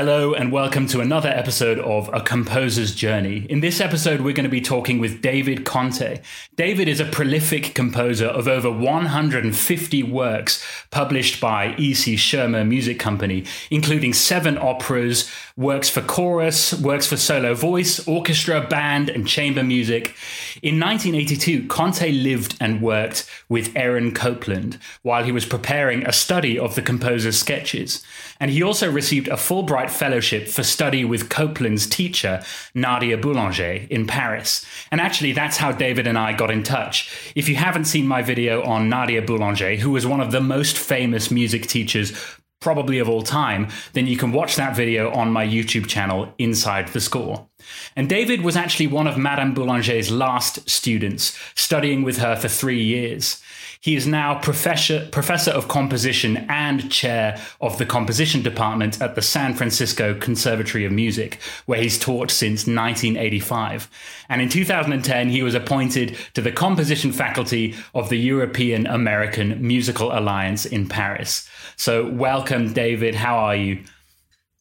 Hello, and welcome to another episode of A Composer's Journey. In this episode, we're going to be talking with David Conte. David is a prolific composer of over 150 works published by E.C. Schirmer Music Company, including seven operas, works for chorus, works for solo voice, orchestra, band, and chamber music. In 1982, Conte lived and worked with Aaron Copland while he was preparing a study of the composer's sketches. And he also received a Fulbright Fellowship for study with Copland's teacher, Nadia Boulanger, in Paris. And actually, that's how David and I got in touch. If you haven't seen my video on Nadia Boulanger, who was one of the most famous music teachers probably of all time, then you can watch that video on my YouTube channel, Inside the Score. And David was actually one of Madame Boulanger's last students, studying with her for three years. He is now professor, professor of composition and chair of the composition department at the San Francisco Conservatory of Music, where he's taught since 1985. And in 2010, he was appointed to the composition faculty of the European American Musical Alliance in Paris. So, welcome, David. How are you?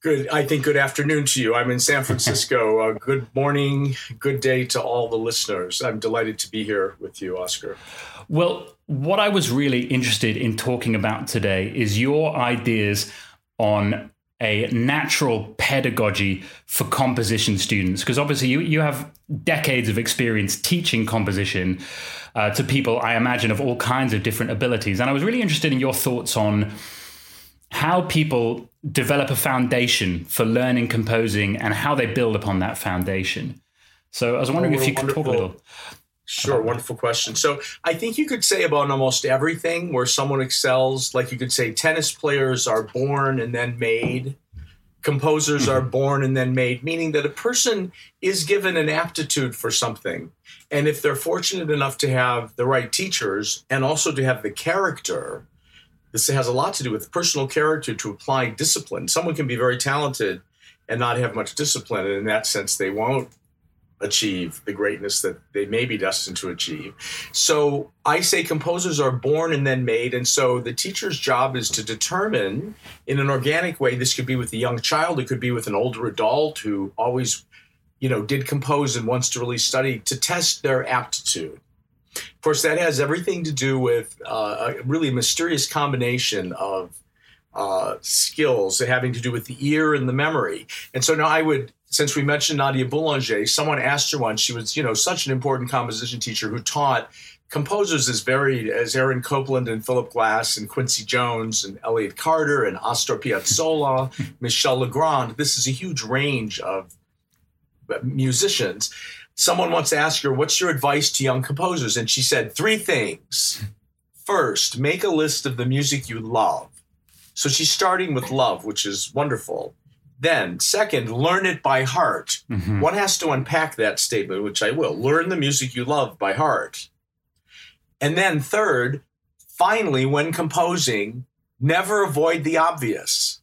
Good. I think good afternoon to you. I'm in San Francisco. Uh, good morning, good day to all the listeners. I'm delighted to be here with you, Oscar. Well, what I was really interested in talking about today is your ideas on a natural pedagogy for composition students because obviously you, you have decades of experience teaching composition uh, to people i imagine of all kinds of different abilities and i was really interested in your thoughts on how people develop a foundation for learning composing and how they build upon that foundation. So I was wondering oh, if you could talk a little. Sure, wonderful question. So I think you could say about almost everything where someone excels, like you could say tennis players are born and then made, composers are mm-hmm. born and then made, meaning that a person is given an aptitude for something. And if they're fortunate enough to have the right teachers and also to have the character this has a lot to do with personal character to apply discipline. Someone can be very talented and not have much discipline. And in that sense, they won't achieve the greatness that they may be destined to achieve. So I say composers are born and then made. And so the teacher's job is to determine in an organic way, this could be with a young child, it could be with an older adult who always, you know, did compose and wants to really study to test their aptitude. Of course, that has everything to do with uh, a really mysterious combination of uh, skills having to do with the ear and the memory. And so now I would, since we mentioned Nadia Boulanger, someone asked her once, she was, you know, such an important composition teacher who taught composers as varied as Aaron Copland and Philip Glass and Quincy Jones and Elliott Carter and Astor Piazzolla, Michel Legrand. This is a huge range of musicians someone once asked her, What's your advice to young composers? And she said, Three things. First, make a list of the music you love. So she's starting with love, which is wonderful. Then, second, learn it by heart. Mm-hmm. One has to unpack that statement, which I will. Learn the music you love by heart. And then, third, finally, when composing, never avoid the obvious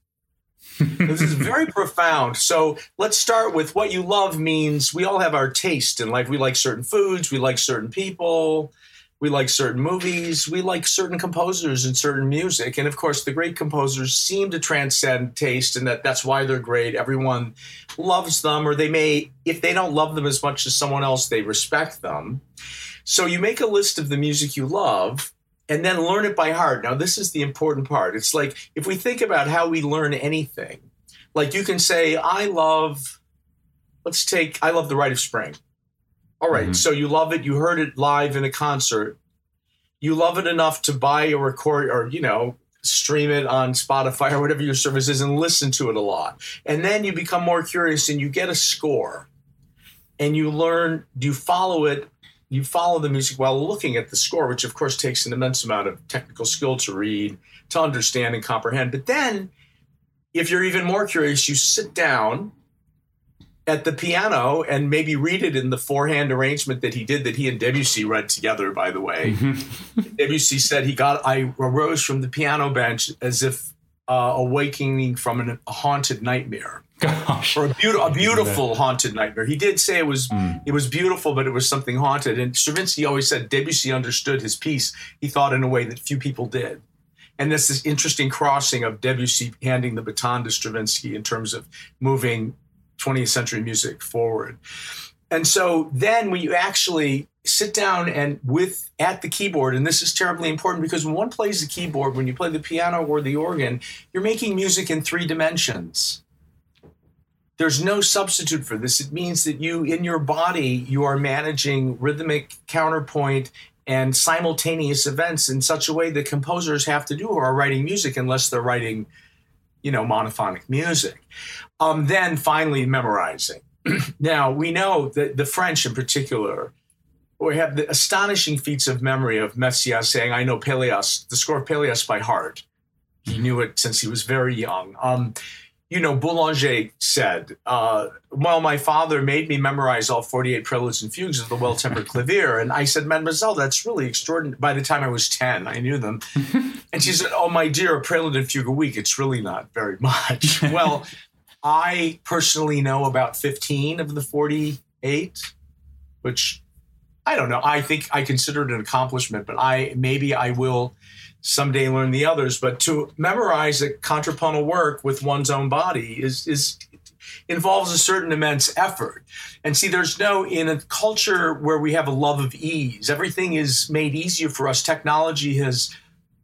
this is very profound. So let's start with what you love means we all have our taste in life. We like certain foods, we like certain people, we like certain movies, we like certain composers and certain music. And of course, the great composers seem to transcend taste, and that that's why they're great. Everyone loves them, or they may, if they don't love them as much as someone else, they respect them. So you make a list of the music you love and then learn it by heart. Now, this is the important part. It's like if we think about how we learn anything, like you can say, I love, let's take, I love The Rite of Spring. All right, mm-hmm. so you love it, you heard it live in a concert. You love it enough to buy a record or, you know, stream it on Spotify or whatever your service is and listen to it a lot. And then you become more curious and you get a score and you learn, do you follow it you follow the music while looking at the score, which of course takes an immense amount of technical skill to read, to understand and comprehend. But then, if you're even more curious, you sit down at the piano and maybe read it in the four-hand arrangement that he did that he and Debussy read together by the way. Mm-hmm. Debussy said he got I arose from the piano bench as if uh, awakening from an, a haunted nightmare. Gosh. Or a, be- a beautiful haunted nightmare. He did say it was mm. it was beautiful, but it was something haunted. And Stravinsky always said Debussy understood his piece. He thought in a way that few people did. and this is interesting crossing of Debussy handing the baton to Stravinsky in terms of moving 20th century music forward. And so then when you actually sit down and with at the keyboard, and this is terribly important because when one plays the keyboard, when you play the piano or the organ, you're making music in three dimensions. There's no substitute for this. It means that you, in your body, you are managing rhythmic counterpoint and simultaneous events in such a way that composers have to do who are writing music unless they're writing, you know, monophonic music. Um, then finally, memorizing. now, we know that the French in particular, we have the astonishing feats of memory of Messiaen saying, I know Pelléas, the score of Pelléas by heart. He knew it since he was very young. Um, you know, Boulanger said, uh, well, my father made me memorize all 48 preludes and fugues of the Well Tempered Clavier. And I said, Mademoiselle, that's really extraordinary. By the time I was 10, I knew them. and she said, Oh, my dear, a prelude and fugue a week, it's really not very much. well, I personally know about 15 of the 48, which I don't know. I think I consider it an accomplishment, but I maybe I will someday learn the others. But to memorize a contrapuntal work with one's own body is is involves a certain immense effort. And see, there's no in a culture where we have a love of ease, everything is made easier for us. Technology has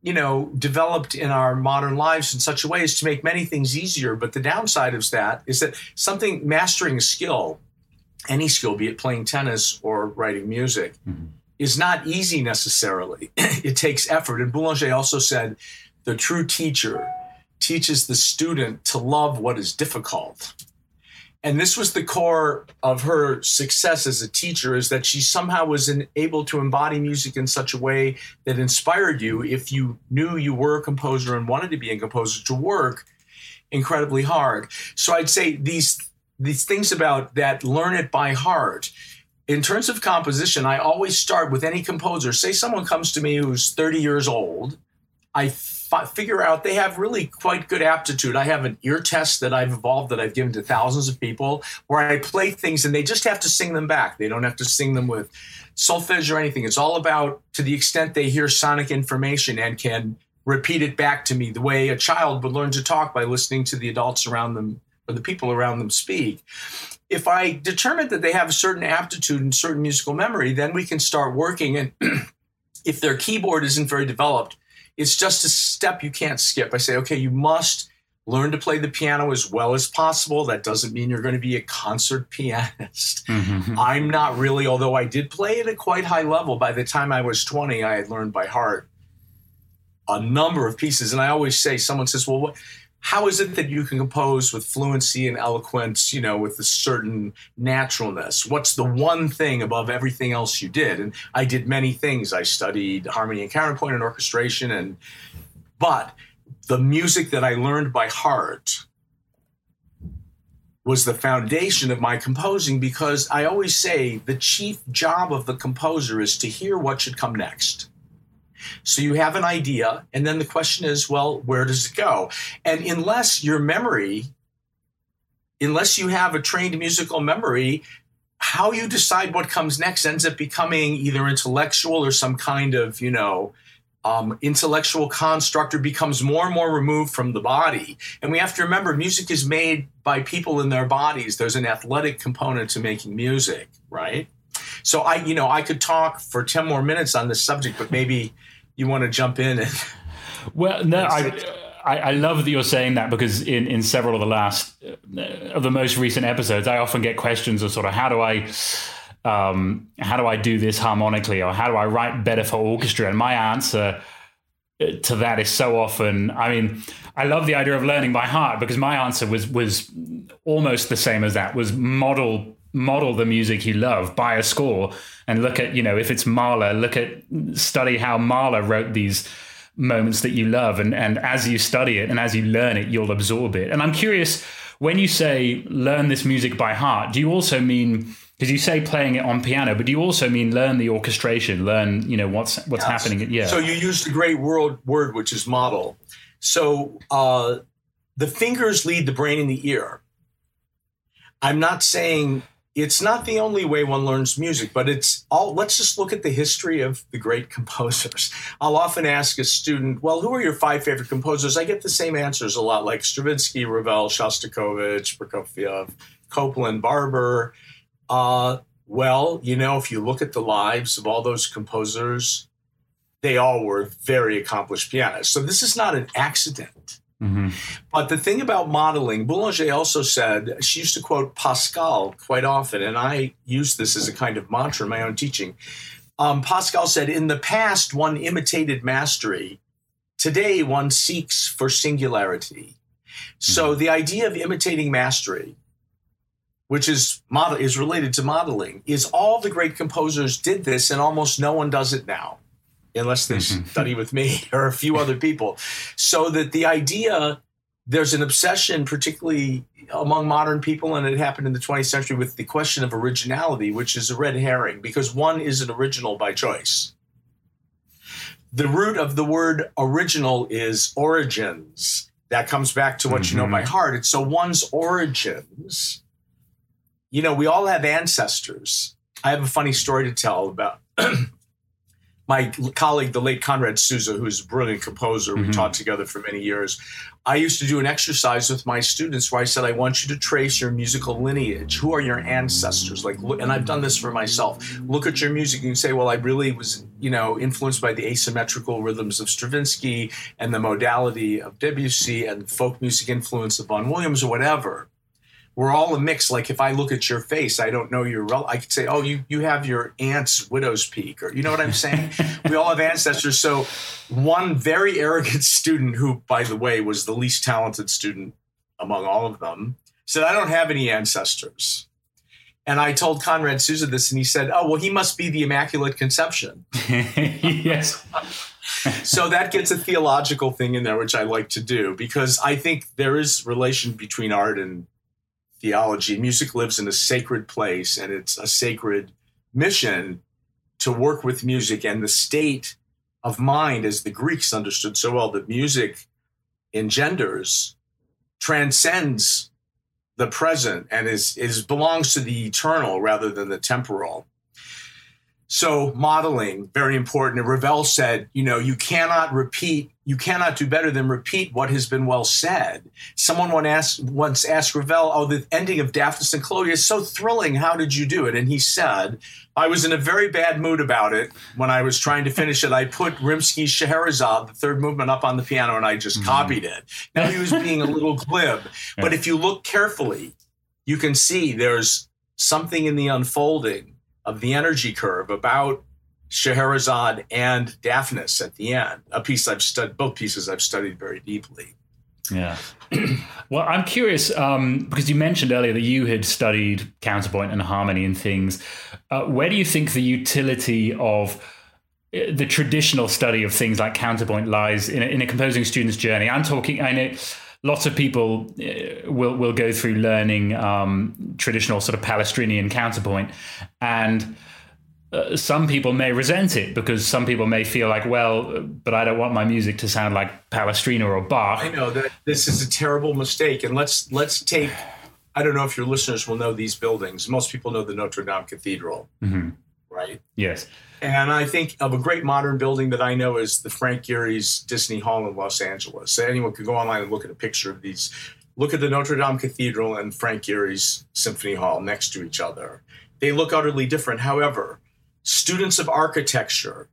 you know, developed in our modern lives in such a way as to make many things easier. But the downside of that is that something mastering a skill, any skill, be it playing tennis or writing music, mm-hmm is not easy necessarily. it takes effort. And Boulanger also said the true teacher teaches the student to love what is difficult. And this was the core of her success as a teacher is that she somehow was able to embody music in such a way that inspired you if you knew you were a composer and wanted to be a composer to work incredibly hard. So I'd say these these things about that learn it by heart in terms of composition, I always start with any composer. Say someone comes to me who's 30 years old, I figure out they have really quite good aptitude. I have an ear test that I've evolved that I've given to thousands of people where I play things and they just have to sing them back. They don't have to sing them with solfege or anything. It's all about to the extent they hear sonic information and can repeat it back to me the way a child would learn to talk by listening to the adults around them or the people around them speak if I determine that they have a certain aptitude and certain musical memory, then we can start working. And if their keyboard isn't very developed, it's just a step you can't skip. I say, okay, you must learn to play the piano as well as possible. That doesn't mean you're going to be a concert pianist. Mm-hmm. I'm not really, although I did play at a quite high level. By the time I was 20, I had learned by heart a number of pieces. And I always say, someone says, well, what? How is it that you can compose with fluency and eloquence, you know, with a certain naturalness? What's the one thing above everything else you did? And I did many things. I studied harmony and counterpoint and orchestration and but the music that I learned by heart was the foundation of my composing because I always say the chief job of the composer is to hear what should come next. So you have an idea, and then the question is, well, where does it go? And unless your memory, unless you have a trained musical memory, how you decide what comes next ends up becoming either intellectual or some kind of, you know, um, intellectual construct or becomes more and more removed from the body. And we have to remember music is made by people in their bodies. There's an athletic component to making music, right? So I, you know, I could talk for 10 more minutes on this subject, but maybe you want to jump in and well no I, I, I love that you're saying that because in in several of the last uh, of the most recent episodes i often get questions of sort of how do i um, how do i do this harmonically or how do i write better for orchestra? And my answer uh, to that is so often i mean i love the idea of learning by heart because my answer was was almost the same as that was model model the music you love by a score and look at you know if it's Mahler look at study how Mahler wrote these moments that you love. And and as you study it and as you learn it you'll absorb it. And I'm curious when you say learn this music by heart do you also mean because you say playing it on piano but do you also mean learn the orchestration learn you know what's what's yes. happening? Yeah. So you used a great word word which is model. So uh, the fingers lead the brain and the ear. I'm not saying it's not the only way one learns music, but it's all. Let's just look at the history of the great composers. I'll often ask a student, "Well, who are your five favorite composers?" I get the same answers a lot, like Stravinsky, Ravel, Shostakovich, Prokofiev, Copland, Barber. Uh, well, you know, if you look at the lives of all those composers, they all were very accomplished pianists. So this is not an accident. Mm-hmm. But the thing about modeling, Boulanger also said, she used to quote Pascal quite often, and I use this as a kind of mantra in my own teaching. Um, Pascal said, In the past, one imitated mastery. Today, one seeks for singularity. So mm-hmm. the idea of imitating mastery, which is model is related to modeling, is all the great composers did this, and almost no one does it now unless they mm-hmm. study with me or a few other people. So that the idea, there's an obsession, particularly among modern people, and it happened in the 20th century with the question of originality, which is a red herring because one isn't original by choice. The root of the word original is origins. That comes back to what mm-hmm. you know by mm-hmm. heart. It's so one's origins. You know, we all have ancestors. I have a funny story to tell about my colleague, the late Conrad Susa, who's a brilliant composer, mm-hmm. we taught together for many years. I used to do an exercise with my students where I said, I want you to trace your musical lineage. Who are your ancestors? Like, look, and I've done this for myself. Look at your music and say, well, I really was, you know, influenced by the asymmetrical rhythms of Stravinsky and the modality of Debussy and folk music influence of Vaughan Williams or whatever we're all a mix. Like if I look at your face, I don't know your rel- I could say, oh, you you have your aunt's widow's peak, or you know what I'm saying? we all have ancestors. So one very arrogant student, who by the way was the least talented student among all of them, said, I don't have any ancestors. And I told Conrad Susa this, and he said, Oh, well, he must be the Immaculate Conception. yes. so that gets a theological thing in there, which I like to do because I think there is relation between art and theology. Music lives in a sacred place and it's a sacred mission to work with music and the state of mind, as the Greeks understood so well, that music engenders, transcends the present and is, is belongs to the eternal rather than the temporal. So modeling, very important. And Ravel said, you know, you cannot repeat, you cannot do better than repeat what has been well said. Someone once asked, once asked Ravel, oh, the ending of Daphnis and Chloe is so thrilling. How did you do it? And he said, I was in a very bad mood about it when I was trying to finish it. I put Rimsky's Scheherazade, the third movement, up on the piano and I just mm-hmm. copied it. Now he was being a little glib. But if you look carefully, you can see there's something in the unfolding of the energy curve about Scheherazade and Daphnis at the end. A piece I've studied, both pieces I've studied very deeply. Yeah. well, I'm curious um, because you mentioned earlier that you had studied counterpoint and harmony and things. Uh, where do you think the utility of uh, the traditional study of things like counterpoint lies in a, in a composing student's journey? I'm talking, I know lots of people uh, will will go through learning um, traditional sort of Palestrinian counterpoint, and uh, some people may resent it because some people may feel like, well, but I don't want my music to sound like Palestrina or Bach. I know that this is a terrible mistake, and let's let's take. I don't know if your listeners will know these buildings. Most people know the Notre Dame Cathedral, mm-hmm. right? Yes. And I think of a great modern building that I know is the Frank Gehry's Disney Hall in Los Angeles. So anyone could go online and look at a picture of these. Look at the Notre Dame Cathedral and Frank Gehry's Symphony Hall next to each other. They look utterly different. However, students of architecture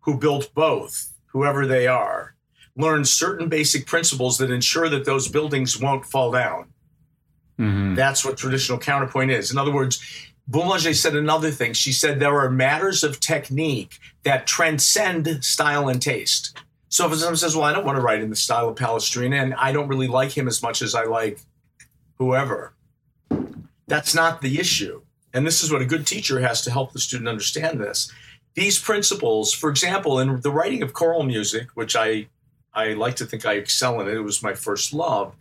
who built both, whoever they are, learn certain basic principles that ensure that those buildings won't fall down. Mm-hmm. That's what traditional counterpoint is. In other words, Boulanger said another thing. She said there are matters of technique that transcend style and taste. So if someone says, "Well, I don't want to write in the style of Palestrina, and I don't really like him as much as I like whoever," that's not the issue. And this is what a good teacher has to help the student understand this. These principles, for example, in the writing of choral music, which I I like to think I excel in it, it was my first love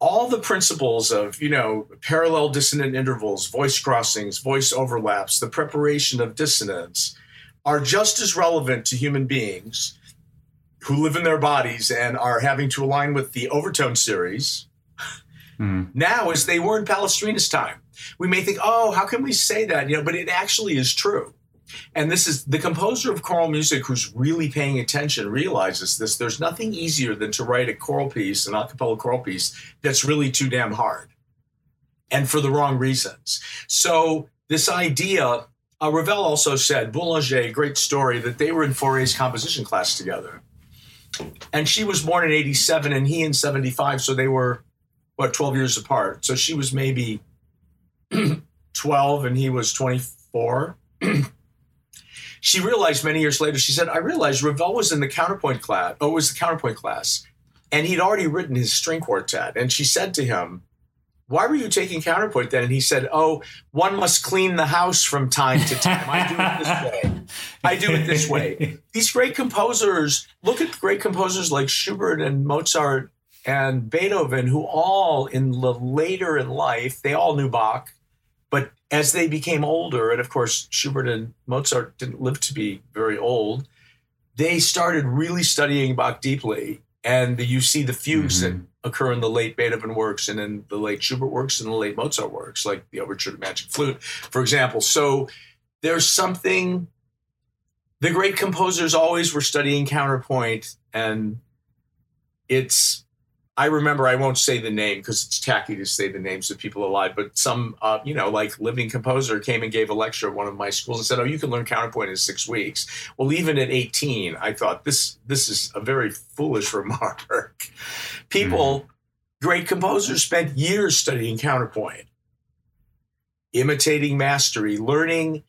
all the principles of you know parallel dissonant intervals voice crossings voice overlaps the preparation of dissonance are just as relevant to human beings who live in their bodies and are having to align with the overtone series mm. now as they were in palestrina's time we may think, oh, how can we say that? You know, but it actually is true. And this is the composer of choral music who's really paying attention realizes this. There's nothing easier than to write a choral piece, an a cappella choral piece, that's really too damn hard and for the wrong reasons. So, this idea, uh, Ravel also said, Boulanger, great story, that they were in Fauré's composition class together. And she was born in 87 and he in 75. So they were, what, 12 years apart. So she was maybe 12 and he was 24. she realized many years later, she said, I realized Ravel was in the counterpoint class, oh, it was the counterpoint class, and he'd already written his string quartet. And she said to him, why were you taking counterpoint then? And he said, oh, one must clean the house from time to time. I do it this way. I do it this way. These great composers, look at great composers like Schubert and Mozart and Beethoven, who all in the later in life, they all knew Bach, but as they became older, and of course, Schubert and Mozart didn't live to be very old, they started really studying Bach deeply. And the, you see the fugues mm-hmm. that occur in the late Beethoven works and in the late Schubert works and the late Mozart works, like the Overture to Magic Flute, for example. So there's something, the great composers always were studying counterpoint, and it's I remember I won't say the name because it's tacky to say the names of people alive, but some, uh, you know, like living composer came and gave a lecture at one of my schools and said, "Oh, you can learn counterpoint in six weeks." Well, even at 18, I thought this this is a very foolish remark. People, mm-hmm. great composers, spent years studying counterpoint, imitating mastery, learning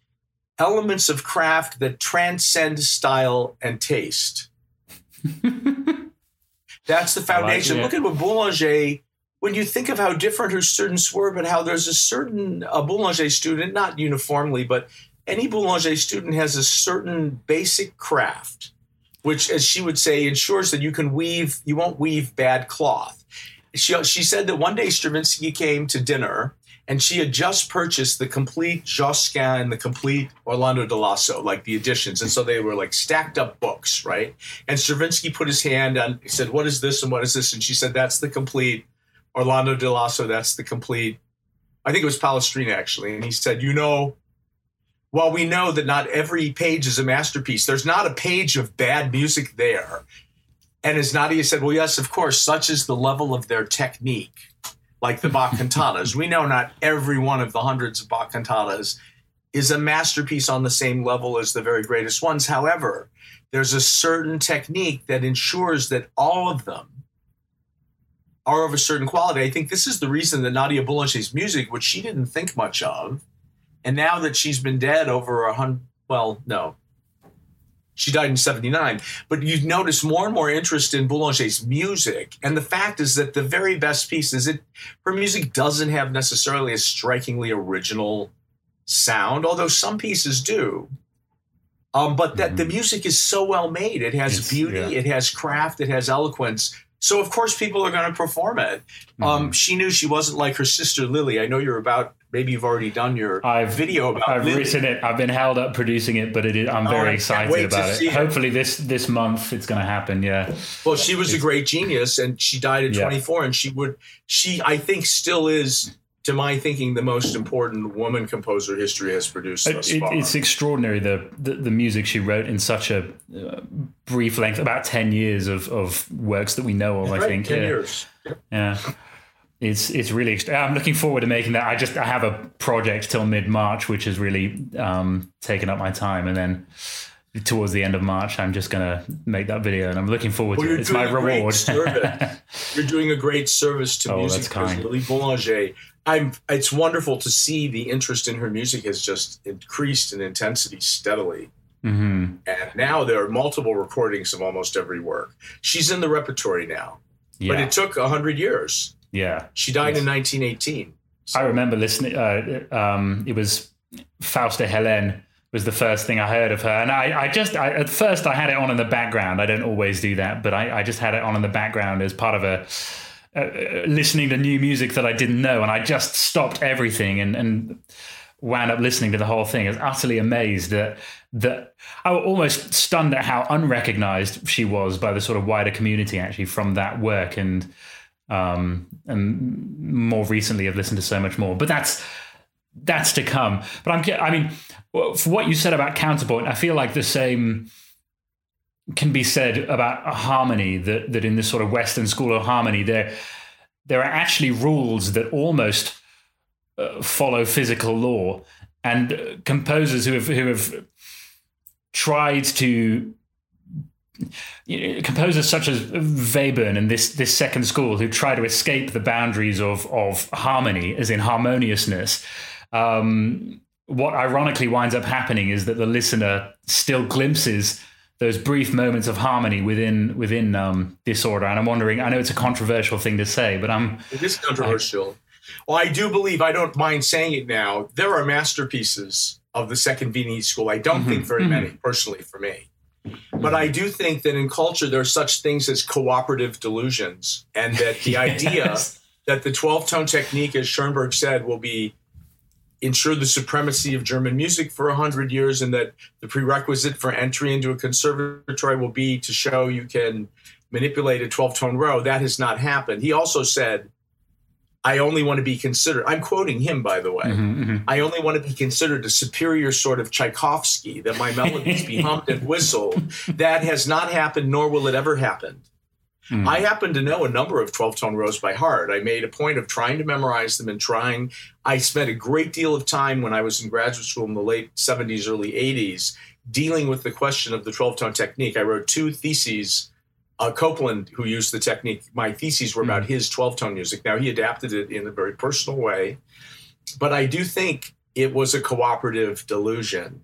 elements of craft that transcend style and taste. That's the foundation. Like Look at what Boulanger, when you think of how different her students were, but how there's a certain a Boulanger student, not uniformly, but any Boulanger student has a certain basic craft, which, as she would say, ensures that you can weave, you won't weave bad cloth. She, she said that one day Stravinsky came to dinner and she had just purchased the complete Josquin and the complete Orlando di Lasso, like the editions. And so they were like stacked up books, right? And Stravinsky put his hand on, he said, What is this and what is this? And she said, That's the complete Orlando di Lasso. That's the complete, I think it was Palestrina actually. And he said, You know, while we know that not every page is a masterpiece, there's not a page of bad music there. And as Nadia said, Well, yes, of course, such is the level of their technique like the Bach cantatas. we know not every one of the hundreds of Bach cantatas is a masterpiece on the same level as the very greatest ones. However, there's a certain technique that ensures that all of them are of a certain quality. I think this is the reason that Nadia Boulanger's music, which she didn't think much of, and now that she's been dead over a hundred, well, no, she died in 79. But you notice more and more interest in Boulanger's music. And the fact is that the very best piece is it her music doesn't have necessarily a strikingly original sound, although some pieces do. Um, but that mm-hmm. the music is so well made. It has it's, beauty, yeah. it has craft, it has eloquence. So of course people are going to perform it. Um, mm-hmm. Um, she knew she wasn't like her sister Lili. I know you're about maybe you've already done your I've, video about I've Lili. written it. I've been held up producing it, but it is, I'm very oh, excited about it. it. Hopefully this this month it's going to happen. Yeah. Well, she was it's, a great genius, and she died at yeah. 24, and she would she I think still is to my thinking, the most important woman composer history has produced it, It's extraordinary the, the, the music she wrote in such a uh, brief length, about ten years of, of works that we know of. Right, I think ten yeah. years. Yeah. It's it's really. I'm looking forward to making that. I just I have a project till mid March, which has really um, taken up my time, and then towards the end of March, I'm just going to make that video, and I'm looking forward well, to it. It's my reward. you're doing a great service to oh, music. That's kind. Lili Boulanger I'm it's wonderful to see the interest in her music has just increased in intensity steadily. Mm-hmm. And now there are multiple recordings of almost every work. She's in the repertory now, yeah. but it took hundred years. Yeah, she died in 1918. So. I remember listening. Uh, um, it was Faust et Hélène was the first thing I heard of her, and I, I just I, at first I had it on in the background. I don't always do that, but I, I just had it on in the background as part of a uh, listening to new music that I didn't know, and I just stopped everything and, and wound up listening to the whole thing. I was utterly amazed that that I was almost stunned at how unrecognized she was by the sort of wider community actually from that work and um and more recently I've listened to so much more. But that's that's to come. But I'm, I mean, for what you said about counterpoint, I feel like the same can be said about harmony. That that in this sort of Western school of harmony, there there are actually rules that almost uh, follow physical law, and uh, composers who have who have tried to composers such as Webern and this this second school who try to escape the boundaries of of harmony, as in harmoniousness. Um, what ironically winds up happening is that the listener still glimpses those brief moments of harmony within within um, disorder. And I'm wondering, I know it's a controversial thing to say, but I'm it is controversial. I, well, I do believe I don't mind saying it now. There are masterpieces of the second Viennese school. I don't mm-hmm, think very mm-hmm. many personally for me. But I do think that in culture, there are such things as cooperative delusions, and that the yes. idea that the 12 tone technique, as Schoenberg said, will be ensure the supremacy of German music for 100 years, and that the prerequisite for entry into a conservatory will be to show you can manipulate a 12 tone row. That has not happened. He also said I only want to be considered. I'm quoting him, by the way. Mm-hmm, mm-hmm. I only want to be considered a superior sort of Tchaikovsky, that my melodies be hummed and whistled. That has not happened, nor will it ever happen. Mm. I happen to know a number of 12 tone rows by heart. I made a point of trying to memorize them and trying. I spent a great deal of time when I was in graduate school in the late 70s, early 80s, dealing with the question of the 12 tone technique. I wrote two theses uh, Copland, who used the technique, my theses were about mm. his 12 tone music. Now, he adapted it in a very personal way, but I do think it was a cooperative delusion.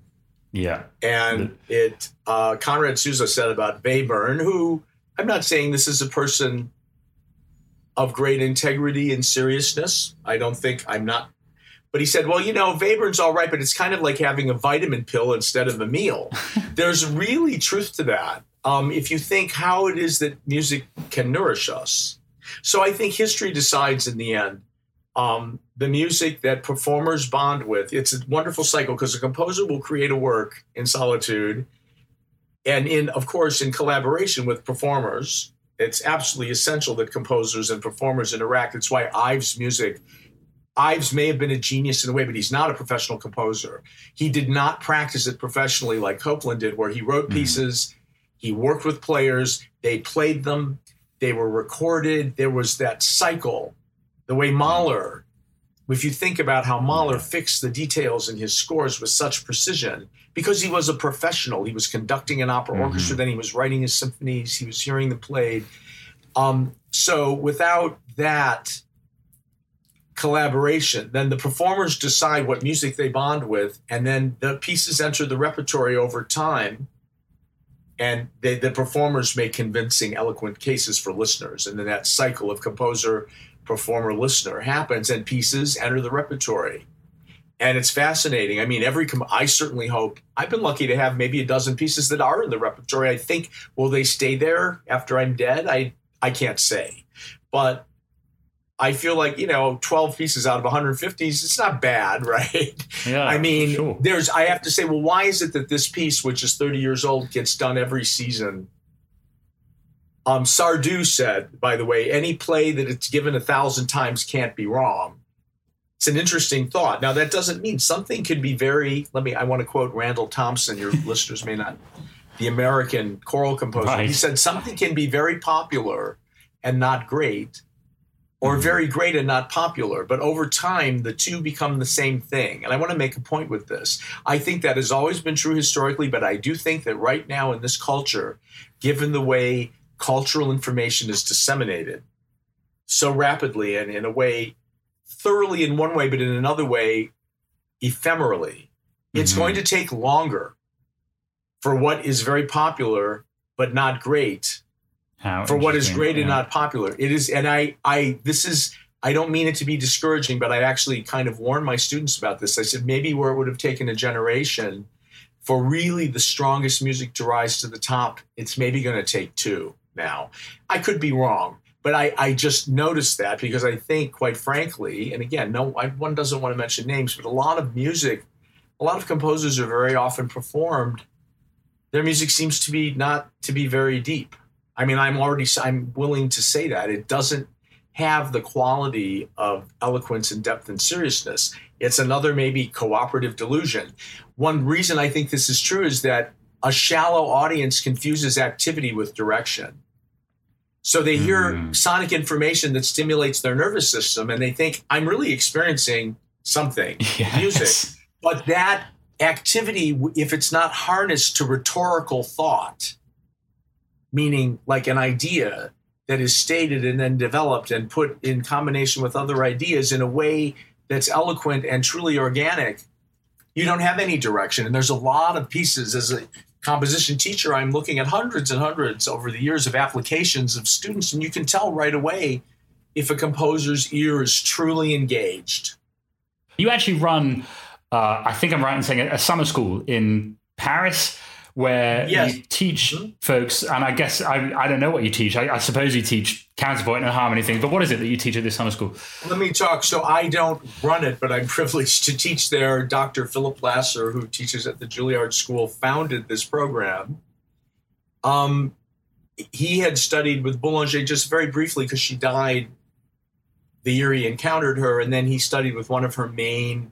Yeah. And it, uh, Conrad Susa said about Webern, who I'm not saying this is a person of great integrity and seriousness. I don't think I'm not. But he said, well, you know, Webern's all right, but it's kind of like having a vitamin pill instead of a meal. There's really truth to that um, if you think how it is that music can nourish us. So I think history decides in the end. Um, the music that performers bond with. It's a wonderful cycle because a composer will create a work in solitude and in of course in collaboration with performers. It's absolutely essential that composers and performers interact. It's why Ives' music Ives may have been a genius in a way, but he's not a professional composer. He did not practice it professionally like Copland did, where he wrote mm-hmm. pieces he worked with players, they played them, they were recorded. There was that cycle. The way Mahler, if you think about how Mahler fixed the details in his scores with such precision, because he was a professional, he was conducting an opera mm-hmm. orchestra, then he was writing his symphonies, he was hearing them played. Um, so without that collaboration, then the performers decide what music they bond with, and then the pieces enter the repertory over time and they, the performers make convincing, eloquent cases for listeners, and then that cycle of composer, performer, listener happens, and pieces enter the repertory. And it's fascinating. I mean, every com- I certainly hope I've been lucky to have maybe a dozen pieces that are in the repertory. I think will they stay there after I'm dead? I I can't say, but I feel like you know 12 pieces out of 150s it's not bad right? Yeah I mean sure. there's I have to say well why is it that this piece which is 30 years old gets done every season? Um Sardou said by the way any play that it's given a thousand times can't be wrong. It's an interesting thought. Now that doesn't mean something could be very let me I want to quote Randall Thompson your listeners may not the American choral composer. Right. he said something can be very popular and not great or mm-hmm. very great and not popular. But over time, the two become the same thing. And I want to make a point with this. I think that has always been true historically, but I do think that right now in this culture, given the way cultural information is disseminated so rapidly and in a way thoroughly in one way, but in another way, ephemerally, it's mm-hmm. going to take longer for what is very popular but not great how for what is great yeah. and not popular. It is, and I, I, this is, I don't mean it to be discouraging, but I actually kind of warned my students about this. I said maybe where it would have taken a generation for really the strongest music to rise to the top, it's maybe going to take two now. I could be wrong, but I, I just noticed that because I think, quite frankly, and again, no, I, one doesn't want to mention names, but a lot of music, a lot of composers are very often performed. Their music seems to be not to be very deep I mean, I'm already I'm willing to say that it doesn't have the quality of eloquence and depth and seriousness. It's another maybe cooperative delusion. One reason I think this is true is that a shallow audience confuses activity with direction. So they hear mm. sonic information that stimulates their nervous system and they think, I'm really experiencing something, yes. music. But that activity, if it's not harnessed to rhetorical thought, meaning like an idea that is stated and then developed and put in combination with other ideas in a way that's eloquent and truly organic, you don't have any direction. And there's a lot of pieces as a composition teacher, I'm looking at hundreds and hundreds over the years of applications of students, and you can tell right away if a composer's ear is truly engaged. You actually run, uh, I think I'm right in saying, a, a summer school in Paris where yes. you teach mm-hmm. folks, and I guess I, I don't know what you teach. I, I, suppose you teach counterpoint and harmony things, but what is it that you teach at this summer school? Let me talk. So I don't run it, but I'm privileged to teach there. Dr. Philip Lasser, who teaches at the Juilliard School, founded this program. Um, he had studied with Boulanger just very briefly because she died the year he encountered her, and then he studied with one of her main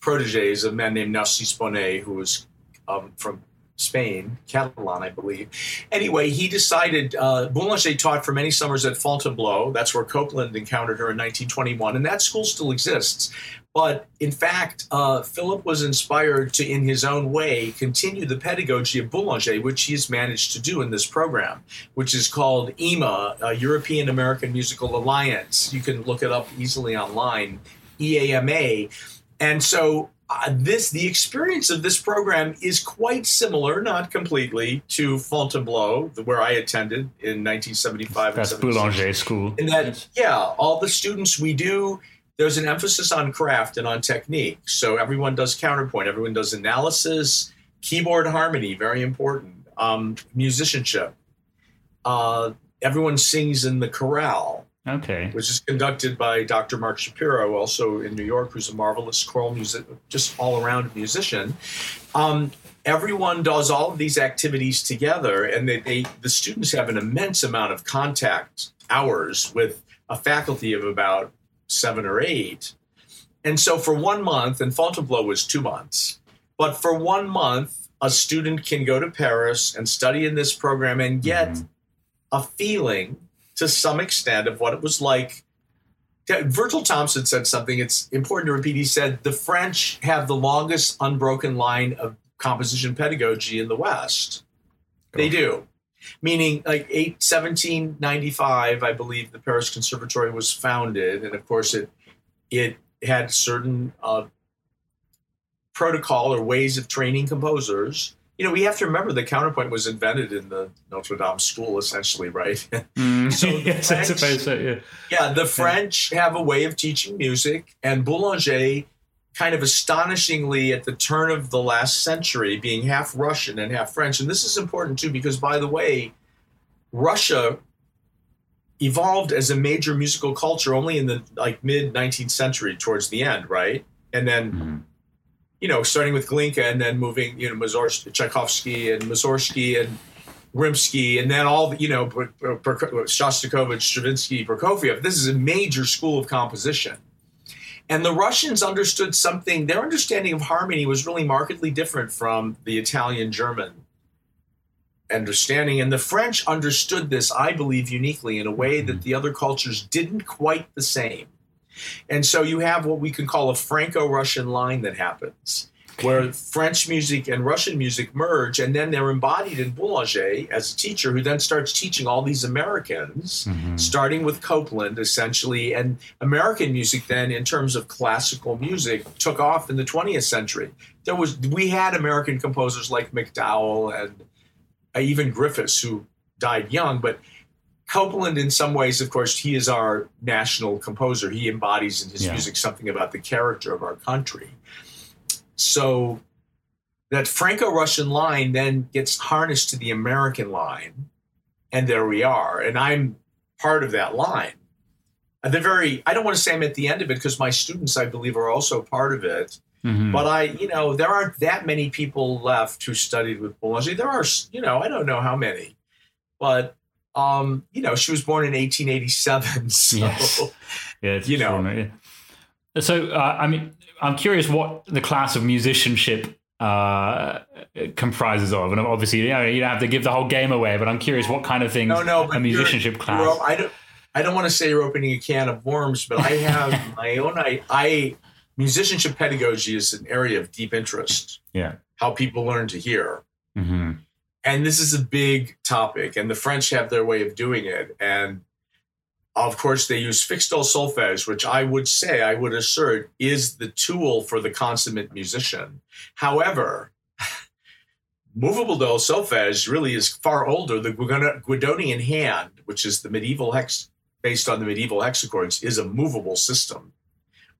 proteges, a man named Narcisse Bonet, who was um, from Spain, Catalan, I believe. Anyway, he decided, uh, Boulanger taught for many summers at Fontainebleau. That's where Copland encountered her in 1921, and that school still exists. But in fact, uh, Philip was inspired to, in his own way, continue the pedagogy of Boulanger, which he has managed to do in this program, which is called EMA, uh, European American Musical Alliance. You can look it up easily online, EAMA. And so uh, this the experience of this program is quite similar, not completely, to Fontainebleau, where I attended in 1975. That's Boulanger School. And that, yeah, all the students we do, there's an emphasis on craft and on technique. So everyone does counterpoint, everyone does analysis, keyboard harmony, very important, um, musicianship. Uh, everyone sings in the chorale. Okay. Which is conducted by Dr. Mark Shapiro, also in New York, who's a marvelous choral music, just all around musician. Um, everyone does all of these activities together, and they, they, the students have an immense amount of contact hours with a faculty of about seven or eight. And so for one month, and Fontainebleau was two months, but for one month, a student can go to Paris and study in this program and get mm-hmm. a feeling to some extent of what it was like. Virgil Thomson said something it's important to repeat. He said, The French have the longest unbroken line of composition pedagogy in the West. They do. Meaning, like eight, 1795, I believe the Paris Conservatory was founded. And of course, it, it had certain uh, protocol or ways of training composers you know, we have to remember the counterpoint was invented in the Notre Dame school, essentially, right? Mm. so yes, French, I suppose so, yeah. Yeah, the French have a way of teaching music, and Boulanger, kind of astonishingly at the turn of the last century, being half Russian and half French, and this is important too, because by the way, Russia evolved as a major musical culture only in the like mid 19th century towards the end, right? And then mm you know, starting with Glinka and then moving, you know, Mazors- Tchaikovsky and Mussorgsky and Rimsky, and then all the, you know, Shostakovich, Stravinsky, Prokofiev. This is a major school of composition. And the Russians understood something, their understanding of harmony was really markedly different from the Italian German understanding. And the French understood this, I believe, uniquely in a way that the other cultures didn't quite the same. And so you have what we can call a Franco Russian line that happens. Where French music and Russian music merge, and then they're embodied in Boulanger as a teacher who then starts teaching all these Americans, mm-hmm. starting with Copland essentially. And American music, then, in terms of classical music, took off in the 20th century. There was we had American composers like MacDowell and uh, even Griffes, who died young, but Copland, in some ways, of course, he is our national composer. He embodies in his yeah. music something about the character of our country. So that Franco Russian line then gets harnessed to the American line, and there we are. And I'm part of that line. At the very, I don't want to say I'm at the end of it because my students, I believe, are also part of it. Mm-hmm. But I, you know, there aren't that many people left who studied with Boulanger. There are, you know, I don't know how many, but um, you know, she was born in 1887. So, Yes. Yeah, You know. So, uh, I mean, I'm curious what the class of musicianship uh, comprises of, and obviously, you know, you don't have to give the whole game away, but I'm curious what kind of things no, no, a musicianship class. you're- I don't. I don't want to say you're opening a can of worms, but I have my own. I, I musicianship pedagogy is an area of deep interest. Yeah. How people learn to hear. hmm and this is a big topic and the french have their way of doing it. And of course they use fixed do solfege which i would say i would assert is the tool for the consummate musician. However movable do solfege really is far older. The Guidon- guidonian hand which is the medieval hex based on the medieval hexachords is a movable system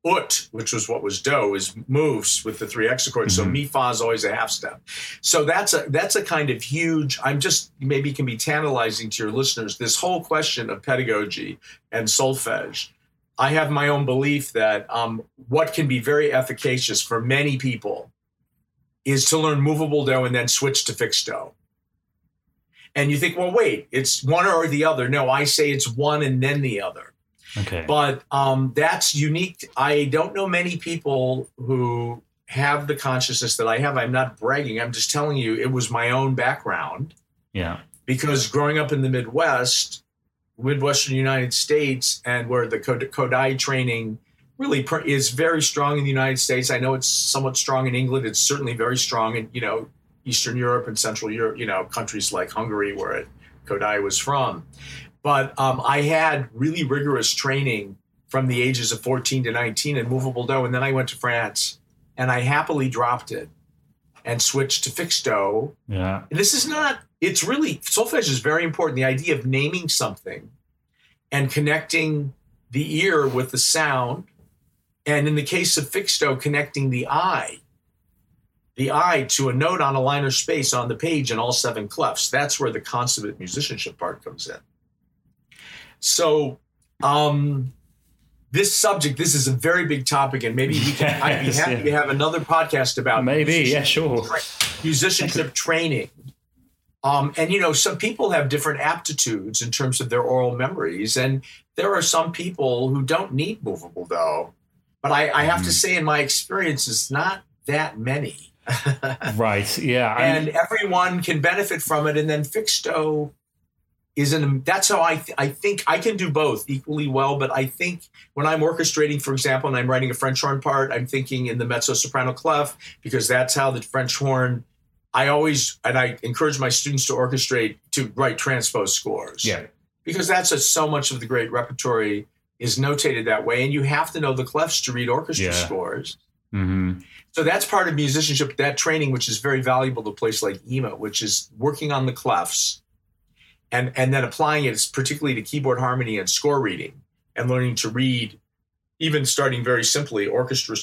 ut, which was what was do, is moves with the three hexachords. So Mhm. mi fa is always a half step. So that's a that's a kind of huge. I'm just maybe can be tantalizing to your listeners. This whole question of pedagogy and solfege. I have my own belief that um, what can be very efficacious for many people is to learn movable do and then switch to fixed do. And you think, well, wait, it's one or the other. No, I say it's one and then the other Okay. but um, that's unique. I don't know many people who have the consciousness that I have. I'm not bragging. I'm just telling you it was my own background yeah. because growing up in the Midwest, Midwestern United States, and where the Kodály training really pr- is very strong in the United States. I know it's somewhat strong in England. It's certainly very strong in you know Eastern Europe and Central Europe. You know countries like Hungary, where it, Kodály was from. But um, I had really rigorous training from the ages of 14 to 19 in movable do, and then I went to France, and I happily dropped it and switched to fixed do Yeah. this is not it's really solfege is very important the idea of naming something and connecting the ear with the sound and in the case of fixed do connecting the eye the eye to a note on a liner space on the page in all seven clefs. That's where the consummate musicianship part comes in so um this subject this is a very big topic and maybe we can i'd be happy yeah. to have another podcast about Maybe. Yeah. Sure. tra- musicianship training. Um, and you know, some people have different aptitudes in terms of their oral memories, and there are some people who don't need movable do. But I, I have to Mhm. say, in my experience, it's not that many. Right. Yeah. And everyone can benefit from it. And then fixed do is an that's how I th- I think I can do both equally well. But I think when I'm orchestrating, for example, and I'm writing a French horn part, I'm thinking in the mezzo soprano clef because that's how the French horn. I always and I encourage my students to orchestrate to write transpose scores. yeah. because that's a, so much of the great repertory is notated that way, and you have to know the clefs to read orchestra Yeah. scores. hmm So that's part of musicianship, that training, which is very valuable to a place like EMA, which is working on the clefs and, and then applying it particularly to keyboard harmony and score reading and learning to read, even starting very simply, orchestra,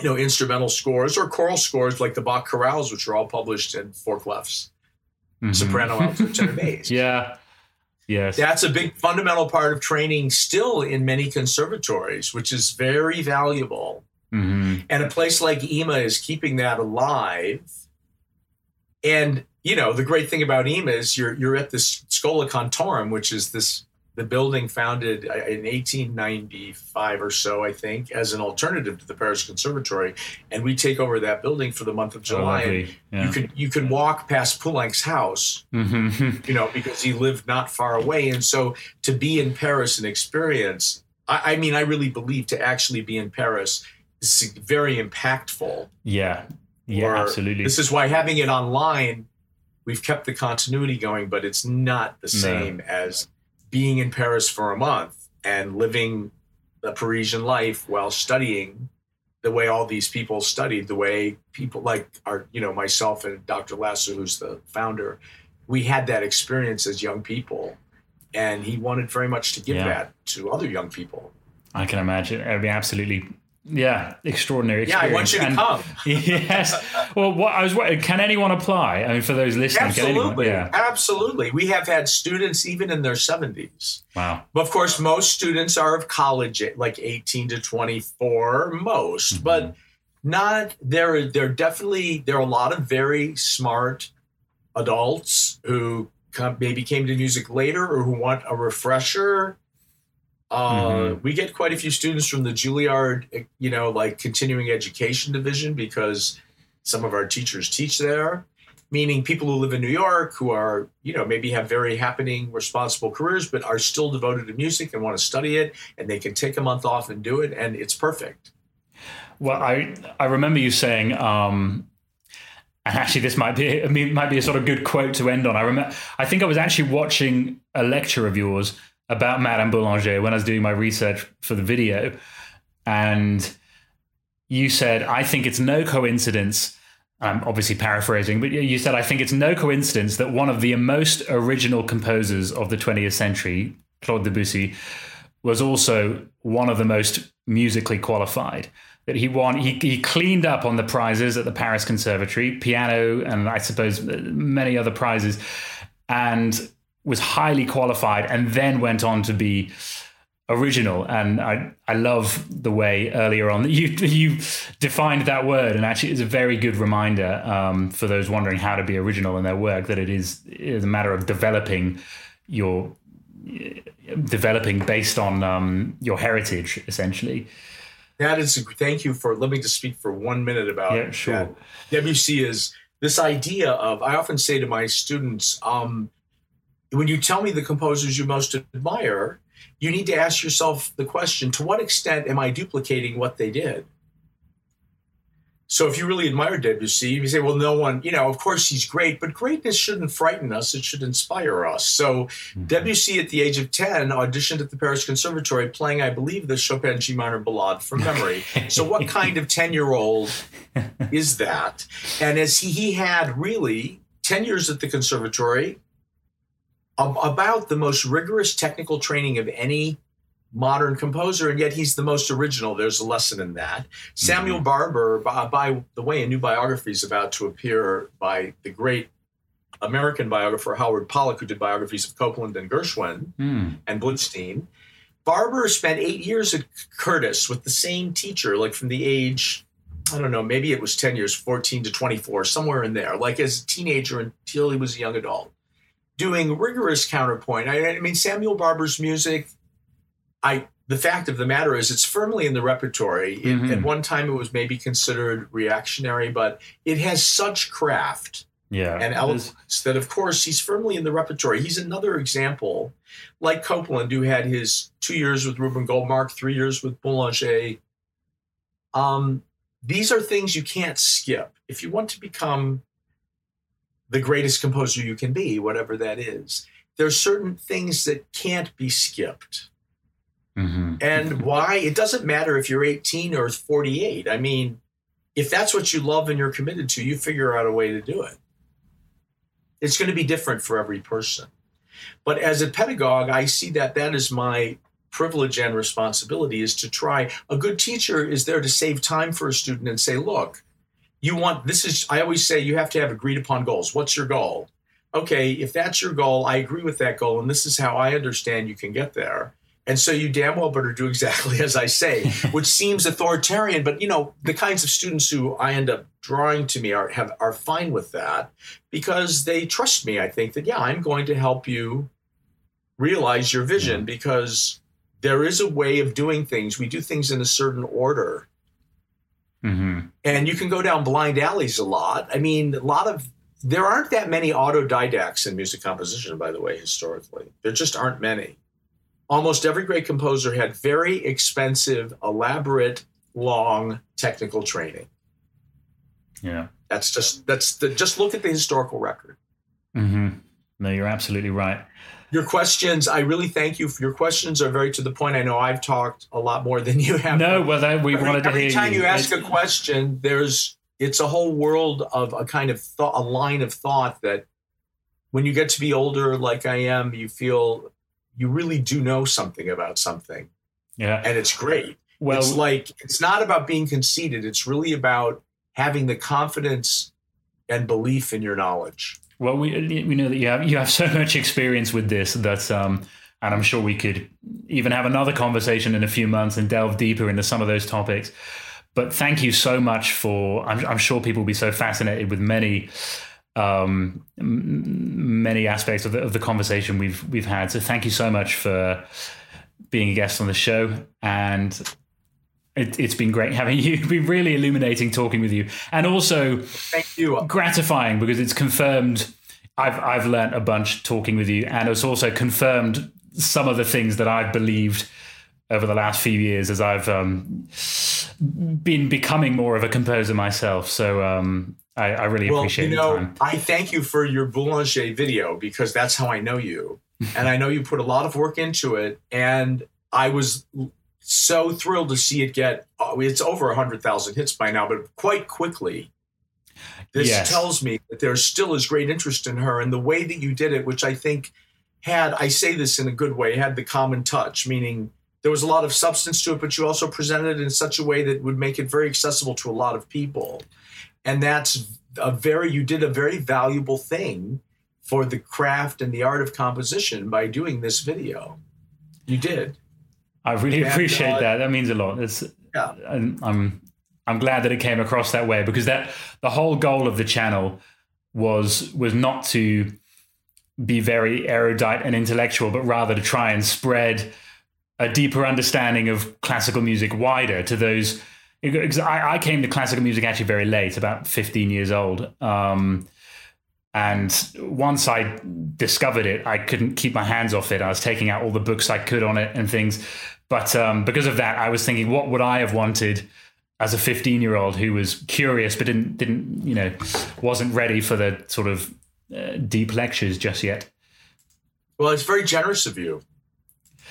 you know, instrumental scores or choral scores like the Bach chorales, which are all published in four clefs, Mhm. soprano, alto, tenor, bass. Yeah. Yes. That's a big fundamental part of training still in many conservatories, which is very valuable. hmm And a place like EMA is keeping that alive. And you know, the great thing about EMA is you're you're at this Schola Cantorum, which is this the building founded uh, in 1895 or so, I think, as an alternative to the Paris Conservatory. And we take over that building for the month of Oh, July. and. Yeah. you can you can walk past Poulenc's house Mhm. you know, because he lived not far away. And so to be in Paris and experience, I, I mean, I really believe to actually be in Paris is very impactful. yeah. Yeah. Absolutely. This is why having it online, we've kept the continuity going, but it's not the No. same as being in Paris for a month and living the Parisian life while studying the way all these people studied, the way people like our, you know, myself and Dr. Lasser, who's the founder, we had that experience as young people. And he wanted very much to give Yeah. that to other young people. I can imagine. It'd be absolutely, yeah, extraordinary. Yeah, I Experience. want you to And- come. yes. Well, what I was. wondering, Can anyone apply? I mean, for those listening, can anyone? Absolutely. Yeah. Absolutely. We have had students even in their 70s. Wow. But of course, most students are of college, like 18 to 24, most, Mhm. but not there. There definitely there are a lot of very smart adults who come, maybe came to music later or who want a refresher. Uh, mm-hmm. We get quite a few students from the Juilliard, you know, like continuing education division because some of our teachers teach there. Meaning people who live in New York who are, you know, maybe have very happening, responsible careers, but are still devoted to music and want to study it, and they can take a month off and do it, and it's perfect. Well, I I remember you saying um, and actually this might be I mean, might be a sort of good quote to end on. I remember I think I was actually watching a lecture of yours about Madame Boulanger when I was doing my research for the video, and you said I think it's no coincidence. I'm obviously paraphrasing, but you said I think it's no coincidence that one of the most original composers of the 20th century, Claude Debussy, was also one of the most musically qualified that he won. He, he cleaned up on the prizes at the Paris Conservatory, piano, and I suppose many other prizes, and was highly qualified, and then went on to be original. And I I love the way earlier on that you you defined that word, and actually it's a very good reminder um, for those wondering how to be original in their work that it is, it is a matter of developing your developing based on um, your heritage essentially that is thank you for let me just speak for one minute about yeah, sure. that. Debussy is this idea of I often say to my students, um, when you tell me the composers you most admire, you need to ask yourself the question: To what extent am I duplicating what they did? So if you really admire Debussy, you say, well, no one, you know, of course he's great, but greatness shouldn't frighten us. It should inspire us. So mm-hmm. Debussy at the age of 10 auditioned at the Paris Conservatory playing, I believe, the Chopin G minor ballade from memory. so what kind of 10 year old is that? And as he, he had really 10 years at the conservatory, about the most rigorous technical training of any modern composer, and yet he's the most original. There's a lesson in that. Samuel mm-hmm. Barber, by, by, the way, a new biography is about to appear by the great American biographer Howard Pollack, who did biographies of Copland and Gershwin mm. and Blitzstein. Barber spent eight years at Curtis with the same teacher, like from the age, I don't know, maybe it was 10 years, 14 to 24, somewhere in there, like as a teenager until he was a young adult, doing rigorous counterpoint. I, I mean, Samuel Barber's music I the fact of the matter is it's firmly in the repertory. It, mm-hmm. At one time, it was maybe considered reactionary, but it has such craft yeah, and eloquence that, of course, he's firmly in the repertory. He's another example, like Copland, who had his two years with Rubin Goldmark, three years with Boulanger. Um, these are things you can't skip. If you want to become the greatest composer you can be, whatever that is, there's certain things that can't be skipped. Mm-hmm. And why? It doesn't matter if you're 18 or 48. I mean, if that's what you love and you're committed to, you figure out a way to do it. It's going to be different for every person. But as a pedagogue, I see that that is my privilege and responsibility is to try. A good teacher is there to save time for a student and say, look, you want this is, I always say you have to have agreed upon goals. What's your goal? Okay, if that's your goal, I agree with that goal, and this is how I understand you can get there and so you damn well better do exactly as I say, which seems authoritarian, but you know, the kinds of students who I end up drawing to me are have are fine with that because they trust me. I think that yeah, I'm going to help you realize your vision because there is a way of doing things. We do things in a certain order. Mm-hmm. And you can go down blind alleys a lot. I mean, a lot of there aren't that many autodidacts in music composition, by the way, historically. There just aren't many almost every great composer had very expensive, elaborate, long technical training. Yeah. That's just that's the just look at the historical record. Mm-hmm. No, you're absolutely right. Your questions, I really thank you. For, your questions are very to the point. I know I've talked a lot more than you have. No, well, that, we every, wanted to every hear time you. you ask a question, there's it's a whole world of a kind of thought, a line of thought that when you get to be older, like I am, you feel you really do know something about something. Yeah. And it's great. Well, it's like it's not about being conceited. It's really about having the confidence and belief in your knowledge. Well, we we know that you have you have so much experience with this that um and I'm sure we could even have another conversation in a few months and delve deeper into some of those topics. But thank you so much for I'm, I'm sure people will be so fascinated with many um, many aspects of the, of the conversation we've we've had. So thank you so much for being a guest on the show, and it, has been great having you. It's been really illuminating talking with you, and also thank you gratifying because it's confirmed. I've I've learned a bunch talking with you, and it's also confirmed some of the things that I've believed over the last few years as I've um, been becoming more of a composer myself. So um, I, I, really well, appreciate you know. I thank you for your Boulanger video because that's how I know you, and I know you put a lot of work into it. And I was so thrilled to see it get. Oh, it's over hundred thousand hits by now, but quite quickly. This yes. tells me that there still is great interest in her, and the way that you did it, which I think had I say this in a good way, had the common touch, meaning there was a lot of substance to it, but you also presented it in such a way that would make it very accessible to a lot of people. And that's a very, you did a very valuable thing for the craft and the art of composition by doing this video. You did. I really and, appreciate uh, that. That means a lot. It's, yeah. I'm, I'm, I'm glad that it came across that way because that the whole goal of the channel was was not to be very erudite and intellectual, but rather to try and spread a deeper understanding of classical music wider to those. I, I came to classical music actually very late, about 15 years old. Um, and once I discovered it, I couldn't keep my hands off it. I was taking out all the books I could on it and things. But um, because of that, I was thinking, what would I have wanted as a 15 year old who was curious but didn't didn't you know wasn't ready for the sort of uh, deep lectures just yet? Well, it's very generous of you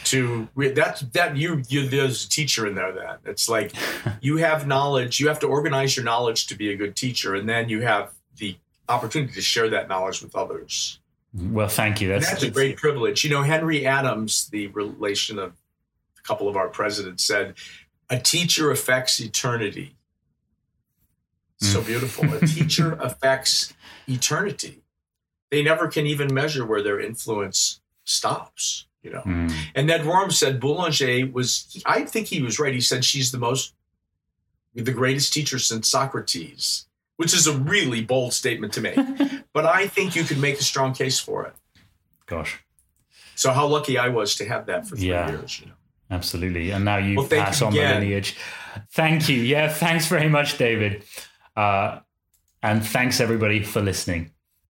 to that that you you there's a teacher in there that it's like you have knowledge you have to organize your knowledge to be a good teacher and then you have the opportunity to share that knowledge with others. Well thank you. That's, that's a great privilege. You know henry adams the relation of a couple of our presidents said a teacher affects eternity so mm. beautiful a teacher affects eternity they never can even measure where their influence stops you know. Mm. And Ned Rorem said Boulanger was, I think he was right. He said she's the most, the greatest teacher since Socrates, which is a really bold statement to make. but I think you could make a strong case for it. Gosh. So how lucky I was to have that for three yeah. years, you know. Absolutely. And now you well, pass you on again. the lineage. Thank you. Yeah, thanks very much, David. Uh, and thanks everybody for listening.